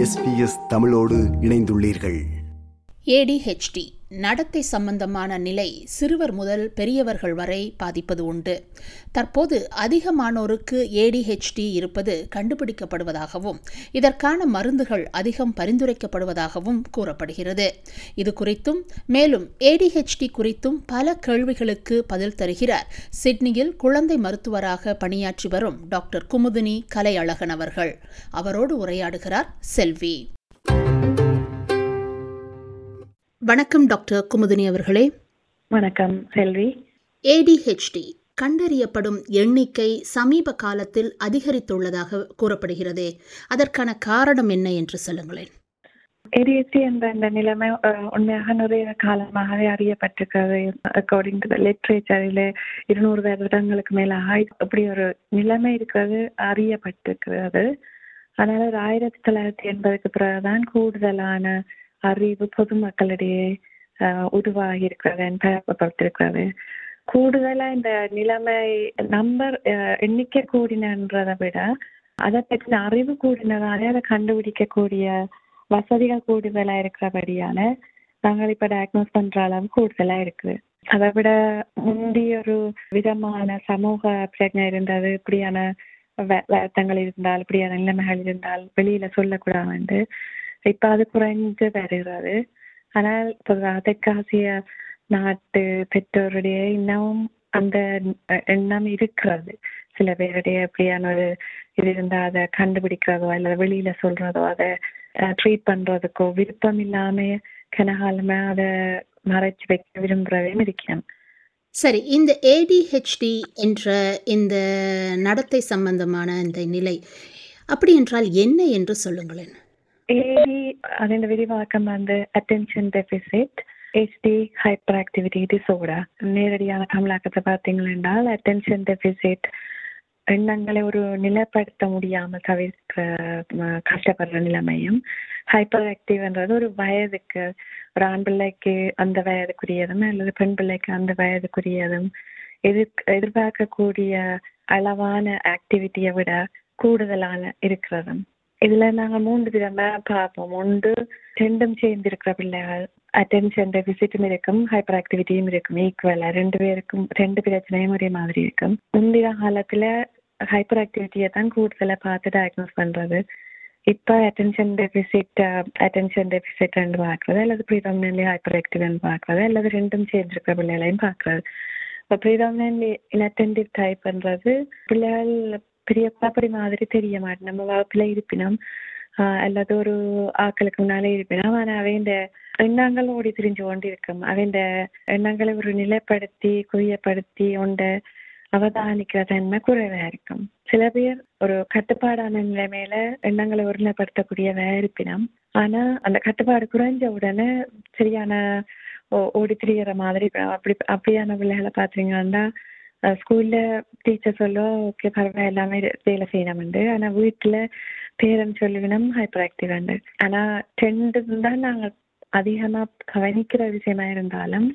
SBS தமிழோடு இணைந்துள்ளீர்கள். ADHD நடத்தை சம்பந்தமான நிலை சிறுவர் முதல் பெரியவர்கள் வரை பாதிப்பது உண்டு. தற்போது அதிகமானோருக்கு ஏடிஹெச்டி இருப்பது கண்டுபிடிக்கப்படுவதாகவும் இதற்கான மருந்துகள் அதிகம் பரிந்துரைக்கப்படுவதாகவும் கூறப்படுகிறது. இது குறித்தும் மேலும் ஏடிஹெச்டி குறித்தும் பல கேள்விகளுக்கு பதில் தருகிறார் சிட்னியில் குழந்தை மருத்துவராக பணியாற்றி வரும் டாக்டர் குமுதினி கலையழகன் அவர்கள். அவரோடு உரையாடுகிறார் செல்வி. வணக்கம் டாக்டர் குமுதினி அவர்களே. வணக்கம் செல்வி. ஏடிஹெச்டி கண்டறியப்படும் எண்ணிக்கை சமீப காலத்தில் அதிகரித்துள்ளதாக கூறப்படுகிறதே. அதற்கான காரணம் என்ன என்று சொல்லுங்களேன். ஏடிஎஸ்டி என்ற இந்த நிலைமை உண்மையாக நிறைய காலமாகவே அறியப்பட்டிருக்கிறது. அக்கார்டிங் டு லிட்ரேச்சரில் இருநூறு வருடங்களுக்கு மேலாக இப்படி ஒரு நிலைமை இருக்கிறது அறியப்பட்டிருக்கிறது. அதனால ஒரு ஆயிரத்தி தொள்ளாயிரத்தி எண்பதுக்கு பிறகுதான் கூடுதலான அறிவு பொதுமக்களிடையே உருவாகி இருக்கிறது பரப்பப்பட்டிருக்கிறது. கூடுதலா இந்த நிலைமை நம்பர் எண்ணிக்கை கூடினன்றதை விட அதை பற்றின அறிவு கூடினதாலே அதை கண்டுபிடிக்கக்கூடிய வசதிகள் கூடுதலா இருக்கிறபடியால நாங்கள் இப்ப டயக்னோஸ் பண்ற அளவு கூடுதலா இருக்குது அதை விட முந்தி ஒரு விதமான சமூக பிரச்சனை இருந்தது இப்படியான வருத்தங்கள் இருந்தால் இப்படியான நிலைமைகள் இருந்தால் வெளியில சொல்லக்கூடாது. இப்ப அது குறைஞ்சு வருகிறது ஆனால் இப்போ தெற்காசிய நாட்டு பெற்றோருடைய இன்னமும் அந்த எண்ணம் இருக்கிறது சில பேருடைய அப்படியான ஒரு இது இருந்தால் அதை கண்டுபிடிக்கிறதோ அல்லது வெளியில சொல்றதோ அதை ட்ரீட் பண்றதுக்கோ விருப்பம் இல்லாம கனகாலமா அதை மறைச்சு வைக்க விரும்புறதையும் இருக்கேன் சரி இந்த ஏடிஹெச்டி என்ற இந்த நடத்தை சம்பந்தமான இந்த நிலை அப்படி என்றால் என்ன என்று சொல்லுங்களேன் ஏடி அதன் விரிவாக்கம் வந்து attention deficit HD hyper activity disorder நேரடியான தமிழாக்கத்தை பார்த்தீங்களா என்றால் அட்டென்ஷன் டெபிசிட் எண்ணங்களை ஒரு நிலைப்படுத்த முடியாம தவிர்க்க கஷ்டப்படுற நிலைமையும் ஹைப்பர் ஆக்டிவ்ன்றது ஒரு வயதுக்கு ஒரு ஆண் பிள்ளைக்கு அந்த வயதுக்குரியதும் அல்லது பெண் பிள்ளைக்கு அந்த வயதுக்குரியதும் எதிர் எதிர்பார்க்கக்கூடிய அளவான ஆக்டிவிட்டியை விட கூடுதலான இருக்கிறதும் இதுல நாங்க மூன்று விதமா பார்ப்போம். ஒன்று ரெண்டும் சேர்ந்து இருக்கிற பிள்ளைகள். அட்டென்ஷன் டெபிசிட்டும் இருக்கும் ஹைப்பர் ஆக்டிவிட்டியும் இருக்கும் ஈக்குவலா ரெண்டு பேருக்கும் ரெண்டு பிரச்சனையும் ஒரே மாதிரி இருக்கும். முந்தைய காலத்துல ஹைப்பர் ஆக்டிவிட்டியை தான் கூடுதலா பார்த்து டயக்னோஸ் பண்றது. இப்ப அட்டென்ஷன் டெபிசிட் அட்டென்ஷன் டெபிசிட் பார்க்கறது அல்லது ப்ரீடாமினன்ட்லி ஹைப்பர் ஆக்டிவ்னு பார்க்கறது அல்லது ரெண்டும் சேர்ந்து இருக்கிற பிள்ளைகளையும் பார்க்கறது. இப்போ ப்ரீடாமினன்ட்லி இன்அட்டென்டிவ் டைப்ன்றது பிள்ளைகள் பெரிய அப்படி மாதிரி தெரிய மாட்டேன் நம்ம வகுப்புல இருப்பினோம் ஆஹ் அல்லது ஒரு ஆக்களுக்கு முன்னாலே இருப்பினோம் ஆனா அவைந்த எண்ணங்கள் ஓடி திரிஞ்சு கொண்டு இருக்கும் அவைந்த எண்ணங்களை ஒரு நிலைப்படுத்தி குவியப்படுத்தி உண்ட அவதானிக்கிற தன்மை குறைவா இருக்கும் சில பேர் ஒரு கட்டுப்பாடான நிலைமையில எண்ணங்களை ஒருநிலைப்படுத்தக்கூடியவா இருப்பினம் ஆனா அந்த கட்டுப்பாடு குறைஞ்ச உடனே சரியான ஓ- ஓடி திரிகிற மாதிரி அப்படி அப்படியான பிள்ளைகளை பாத்தீங்கன்னா ஸ்கூல்ல டீச்சர் சொல்லுவா ஓகே பரவாயில்ல எல்லாமே வேலை செய்யணும்ண்டு ஆனால் வீட்டில் பேரண்ட்ஸ் சொல்லுவினம் ஹைப்பர் ஆக்டிவ் ஆனால் ரெண்டு தான் நாங்கள் அதிகமாக கவனிக்கிற விஷயமா இருந்தாலும்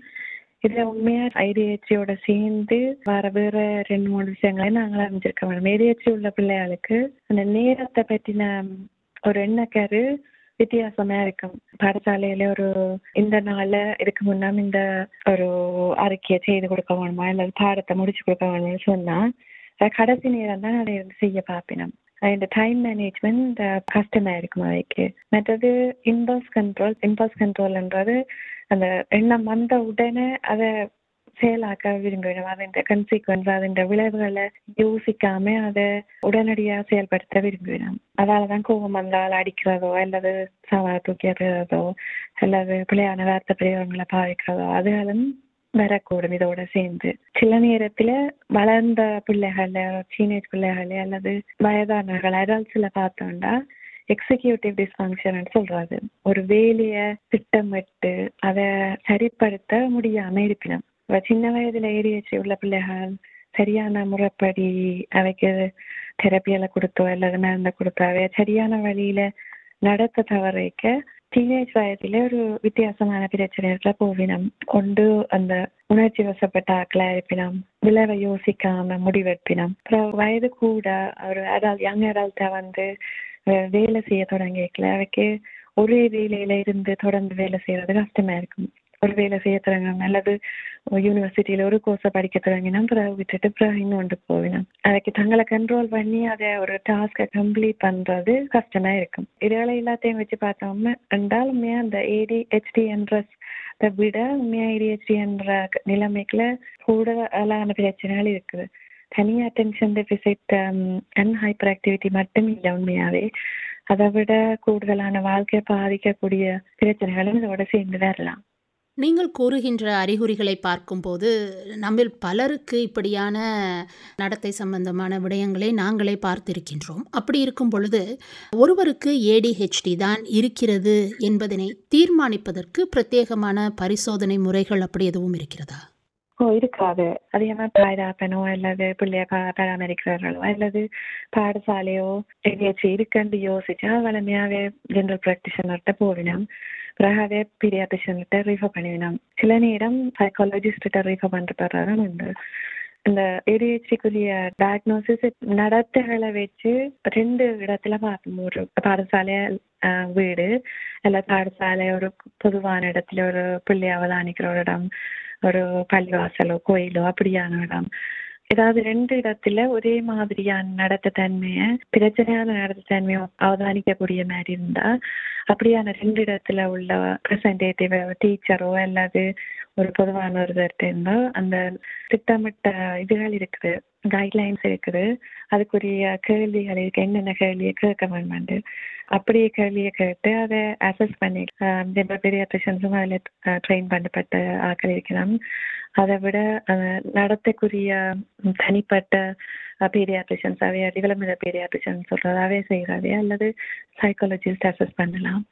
இதில் உண்மையாக ஐடிஹெச்சியோட சேர்ந்து வர வேற ரெண்டு மூணு விஷயங்களை நாங்கள் அறிஞ்சிருக்க மேடம் ஏடிஹெச்சி உள்ள பிள்ளைகளுக்கு அந்த நேரத்தை பற்றின ஒரு எண்ணக்கரு வித்தியாசமா இருக்கும். பாடசாலையில ஒரு இந்த நாள்ல இதுக்கு முன்னாம் இந்த ஒரு அறிக்கையை செய்து கொடுக்க வேணுமா? இல்ல பாடத்தை முடிச்சு கொடுக்க வேணும்னு சொன்னா கடைசி நேரம் தான் அதை வந்து செய்ய பார்ப்பினோம். இந்த டைம் மேனேஜ்மெண்ட் கஷ்டமா இருக்கும் அவைக்கு மற்றது இம்பல்ஸ் கண்ட்ரோல் இம்பல்ஸ் கண்ட்ரோல்ன்றது அந்த எண்ணம் வந்த உடனே அதை செயலாக்க விரும்புகிறோம் அதன் கன்சிக்வன்ஸ் அதன் விளைவுகளை யோசிக்காம அதை உடனடியாக செயல்படுத்த விரும்புகிறோம். அதாலதான் கோபம் வந்தால் அடிக்கிறதோ அல்லது சவா தூக்கி எறிகிறதோ அல்லது பிள்ளையான வார்த்தை பிரயோகங்களை பாவிக்கிறதோ அதுகளும் வரக்கூடும் இதோட சேர்ந்து. சில நேரத்துல வளர்ந்த பிள்ளைகள டீனேஜ் பிள்ளைகளே அல்லது வயதானவர்கள் அடல்ட்ஸ்ல பார்த்தோம்னா எக்ஸிக்யூட்டிவ் டிஸ்ஃபங்க்ஷன் சொல்றது. ஒரு வேலைய திட்டமிட்டு அதை சரிப்படுத்த முடியாம இருப்பினும். சின்ன வயதுல ஏறியச்சு உள்ள பிள்ளைகள் சரியான முறைப்படி அவைக்கு தெரப்பியெல்லாம் கொடுத்தோ அல்லது மருந்த கொடுத்தாவே சரியான வழியில நடத்த தவறைக்க டீனேஜ் வயதுல ஒரு வித்தியாசமான பிரச்சனைகளை போவினம் கொண்டு அந்த உணர்ச்சி வசப்பட்ட ஆக்களை இருப்பினம் விளைவை யோசிக்காம முடிவெடுப்பினம் அப்புறம் வயது கூட ஒரு அடால் யங் அடல்ட்டா வந்து வேலை செய்ய தொடங்கிக்கல அவைக்கு ஒரே வேலையில இருந்து தொடர்ந்து வேலை செய்யறது கஷ்டமா இருக்கும் ஒரு வேலை செய்ய தொடங்கணும். அல்லது யூனிவர்சிட்டியில ஒரு கோர்ஸை படிக்க தொடங்கினா பிறகு விட்டுட்டு பிறகு இன்னொன்று போவினோம் அதுக்கு தங்களை கண்ட்ரோல் பண்ணி அதை ஒரு டாஸ்கை கம்ப்ளீட் பண்றது கஷ்டமா இருக்கும். இதுகளை எல்லாத்தையும் வச்சு பார்த்தோம்னா என்றால் உண்மையா அந்த ஏடி ஹெச்டி என்ற விட உண்மையா ஏடிஹெச்டி என்ற நிலைமைக்குல கூடுதலான பிரச்சனைகள் இருக்குது. தனியா attention deficit and hyper activity மட்டும் இல்லை உண்மையாவே. அதை விட கூடுதலான வாழ்க்கையை பாதிக்கக்கூடிய பிரச்சனைகளும் இதோட சேர்ந்து வரலாம். நீங்கள் கூறுகின்ற அறிகுறிகளை பார்க்கும்போது நம்மில் பலருக்கு இப்படியான நடத்தை சம்பந்தமான விடயங்களை நாங்களே பார்த்திருக்கின்றோம். அப்படி இருக்கும் பொழுது ஒருவருக்கு ஏடிஹெச்டி தான் இருக்கிறது என்பதனை தீர்மானிப்பதற்கு பிரத்யேகமான பரிசோதனை முறைகள் அப்படி எதுவும் இருக்கிறதா? ஓ இருக்காது. அதிகமா பாதுகாப்பனோ அல்லது பிள்ளைய பா பராமரிக்கிறவர்களோ அல்லது பாடசாலையோ எங்கேயாச்சும் இருக்குன்னு யோசிச்சா வளமையாவே ஜென்ரல் பிராக்டிஷனர்கிட்ட போவினோம் பிறகாவே பீடியாட்ரிஷன்கிட்ட ரீஃபர் பண்ணிவினோம் சில நேரம் சைக்காலஜிஸ்ட்ட ரீஃபர் பண்ணுறதும் உண்டு இந்த ஏடிஹெச்டிக்குரிய டயக்னோசிஸ் நடத்தைகளை வச்சு ரெண்டு இடத்துல பார்ப்போம் ஒரு பாடசாலை வீடு அல்ல பாடசாலை ஒரு பொதுவான இடத்துல ஒரு பிள்ளை அவதானிக்கிற ஒரு இடம் ஒரு பள்ளிவாசலோ கோயிலோ அப்படியான இடம் ஏதாவது ரெண்டு இடத்துல ஒரே மாதிரியான நடத்த தன்மையை பிரச்சனையான நடத்த தன்மையை அவதானிக்கக்கூடிய மாதிரி இருந்தா அப்படியான ரெண்டு இடத்துல உள்ள ரெப்ரசன்டேட்டிவ் டீச்சரோ அல்லது ஒரு பொதுவான ஒரு இருந்தால் அந்த திட்டமிட்ட இதுகள் இருக்குது கைட்லைன்ஸ் இருக்குது அதுக்குரிய கேள்விகள் இருக்கு என்னென்ன கேள்வியை கேட்க வேண்டாம் அப்படியே கேள்வியை கேட்டு அதை அசஸ் பண்ணி பெரிய பீடியாட்ரிஷன்ஸும் அதில் ட்ரெயின் பண்ணப்பட்ட ஆக்கள் இருக்கிறோம் அதை விட அஹ், நடத்தைக்குரிய தனிப்பட்ட பீடியாட்ரிஷன்ஸ் அவைய டெவலப்மெண்ட் பீடியாட்ரிஷன் சொல்றதாவே செய்கிறாவே அல்லது சைக்காலஜிஸ்ட் அசஸ் பண்ணலாம்.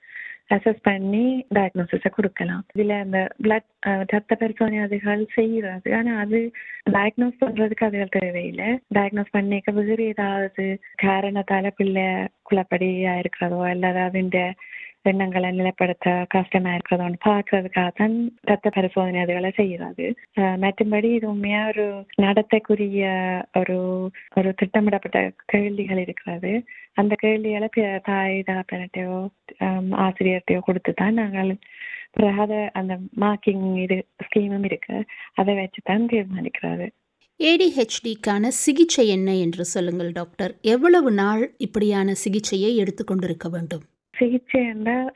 அசஸ் பண்ணி டயக்னோசிஸை கொடுக்கலாம். இதுல அந்த பிளட் ரத்த பரிசோதனைகள் செய்யறது ஆனா அது டயக்னோஸ் பண்றதுக்கு அதுகள் தேவையில்லை. டயக்னோஸ் பண்ணிக்க வேறு ஏதாவது காரணத்தால பிள்ளை குளப்படியா இருக்கிறதோ அல்லது அதுண்ட எண்ணங்களை நிலைப்படுத்த கஷ்டமா இருக்கிறதோன்னு பார்க்கறதுக்காக தான் ரத்த பரிசோதனை அதுகளை செய்யறது மற்றபடி மற்றும்படி இது உண்மையா ஒரு நடத்தைக்குரிய ஒரு ஒரு திட்டமிடப்பட்ட கேள்விகள் இருக்கிறது அந்த கேள்விகளை தாய் தகப்பனட்டையோ ஆசிரியர்கிட்டையோ கொடுத்து தான் நாங்கள் பிறகு அதை அந்த மார்க்கிங் இது ஸ்கீமும் இருக்கு அதை வச்சு தான் தீர்மானிக்கிறது ஏடிஹெச்டிக்கான சிகிச்சை என்ன என்று சொல்லுங்கள் டாக்டர் எவ்வளவு நாள் இப்படியான சிகிச்சையை எடுத்துக்கொண்டிருக்க வேண்டும் சிகிச்சை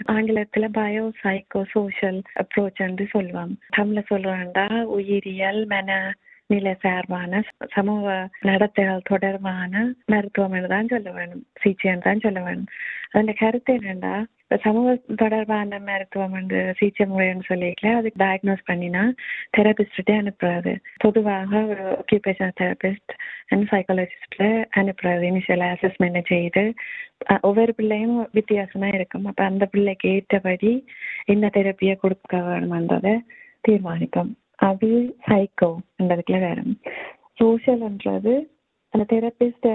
ஆங்கிலத்துல பயோ சைக்கோ சோஷியல் அப்ரோச் என்று சொல்லுவோம் தமிழ்ல சொல்றாண்டா உயிரியல் மன நிலை சார்பான சமூக நடத்தைகள் தொடர்பான மருத்துவமனை தான் சொல்ல வேணும். சிகிச்சைன்னு தான் சொல்ல வேணும். அதோட கருத்து என்னண்டா இப்போ சமூக தொடர்பான மருத்துவம் வந்து சிகிச்சை முறைன்னு சொல்லிக்கல அதுக்கு டயக்னோஸ் பண்ணினா தெரபிஸ்ட்டே அனுப்புறது. பொதுவாக ஒரு ஒக்கியூபேஷன் தெரபிஸ்ட் அண்ட் சைக்காலஜிஸ்ட்ல அனுப்புறது இனிஷியல் அசஸ்மெண்ட் செய்து ஒவ்வொரு பிள்ளையும் வித்தியாசமா இருக்கும். அப்ப அந்த பிள்ளைக்கு ஏற்றபடி என்ன தெரப்பியை கொடுக்க வேணுமன்றதை தீர்மானிக்கும் அது சைக்கோ என்றதுக்குள்ள வேற. சோஷியல்ன்றது அந்த தெரப்பிஸ்ட்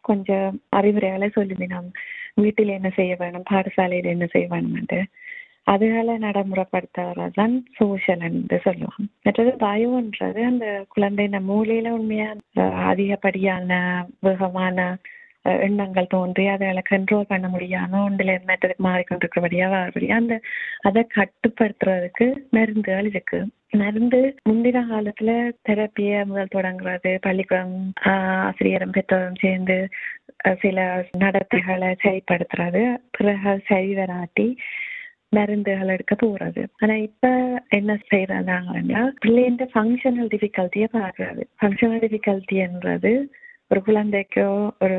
கொஞ்சம் அறிவுரையால அறிவுரைகளை நாம் வீட்டில் என்ன செய்ய வேணும் பாடசாலையில் என்ன செய்ய வேணும்ட்டு அதுகளை நடைமுறைப்படுத்துறதுதான் சோஷியல் என்று சொல்லுவோம் மற்றது பயோன்றது அந்த குழந்தையின் மூலையில உண்மையா அதிகப்படியான வேகமான எண்ணங்கள் தோன்றி அதை கண்ட்ரோல் பண்ண முடியாம ஒன்றுல இருந்து மற்றதுக்கு மாறிக்கொண்டிருக்கிறபடியா வரபடியா அந்த அதை கட்டுப்படுத்துறதுக்கு மருந்துகள் இருக்கு. மருந்து முந்தின காலத்துல தெரப்பிய முதல் தொடங்குறது பள்ளிக்கூடம் ஆஹ், ஆசிரியரும் பெற்றோரும் சேர்ந்து சில நடத்தைகளை சரிப்படுத்துறது பிறகு சரி வராட்டி மருந்துகள் எடுக்க போறது. ஆனா இப்ப என்ன செய்யறாங்கன்னா பிள்ளைங்க ஃபங்க்ஷனல் டிஃபிகல்ட்டியை பாக்குறது ஃபங்க்ஷனல் டிஃபிகல்ட்டின்றது ஒரு குழந்தைக்கோ ஒரு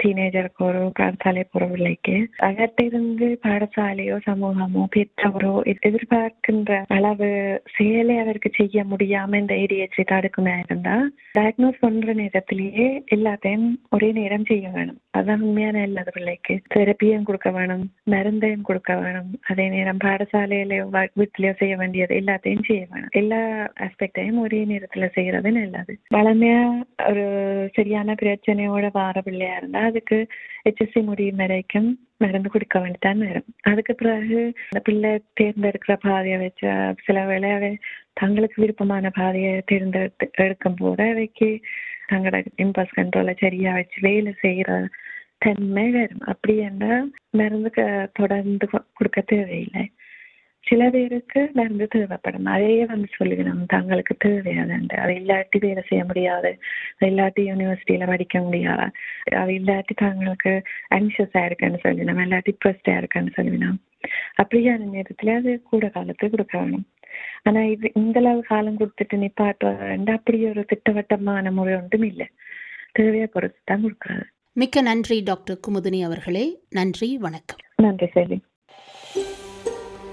டீனேஜருக்கோ ஒரு பாடசாலை போற பிள்ளைக்கு அகத்திருந்து பாடசாலையோ சமூகமோ பெற்றவரோ எதிர்பார்க்கின்ற அளவு செயலை அவருக்கு செய்ய முடியாம இந்த ஏடிஹெச்டி தடுக்குமே இருந்தா டயக்னோஸ் பண்ற நேரத்திலேயே எல்லாத்தையும் ஒரே நேரம் செய்ய வேணும் அதான் உண்மையான இல்லாத பிள்ளைக்கு தெரப்பியும் கொடுக்க வேணும் மருந்தையும் கொடுக்க வேணும் அதே நேரம் பாடசாலையிலயோ வீட்டிலயோ செய்ய வேண்டியது எல்லாத்தையும் செய்ய வேணும் எல்லா ஆஸ்பெக்டையும் ஒரே நேரத்துல செய்யறது நல்லது வளமையா ஒரு சரியான பிரச்சனையோட வார பிள்ளையா இருந்தா அதுக்கு ஹெச்எஸ்சி முடியும் வரைக்கும் மருந்து கொடுக்க வேண்டியதான் வரும் அதுக்கு பிறகு அந்த பிள்ளை தேர்ந்தெடுக்கிற பாதையை வச்சு சில வேளை அவை தங்களுக்கு விருப்பமான பாதையை தேர்ந்தெடுத்து எடுக்கும் போது அவைக்கு தங்களோட இம்பல்ஸ் கண்ட்ரோலை சரியா வச்சு வேலை செய்யற தன்மை வரும் அப்படி என்றால் மருந்து தொடர்ந்து கொடுக்க தேவையில்லை சில பேருக்கு மருந்து தேவைப்படும். அதையே வந்து சொல்லிக்கணும். தங்களுக்கு தேவையாதுண்டு அது இல்லாட்டி வேலை செய்ய முடியாது. அது இல்லாட்டி யூனிவர்சிட்டியில படிக்க முடியாது. அது இல்லாட்டி தங்களுக்கு அன்ஷியஸா இருக்குன்னு சொல்லினோம் இல்லாட்டி டிப்ரெஸ்டா இருக்குன்னு சொல்லினோம் அப்படியான நேரத்துல அது கூட காலத்துக்கு கொடுக்க வேணும். ஆனா இது இந்த அளவு காலம் கொடுத்துட்டு நிப்பாட்டுறது அப்படி ஒரு திட்டவட்டமான முறை ஒன்றும் இல்லை. தேவையை பொறுத்து தான் கொடுக்குறது மிக்க நன்றி டாக்டர் குமுதினி அவர்களே. நன்றி வணக்கம். நன்றி செல்வி.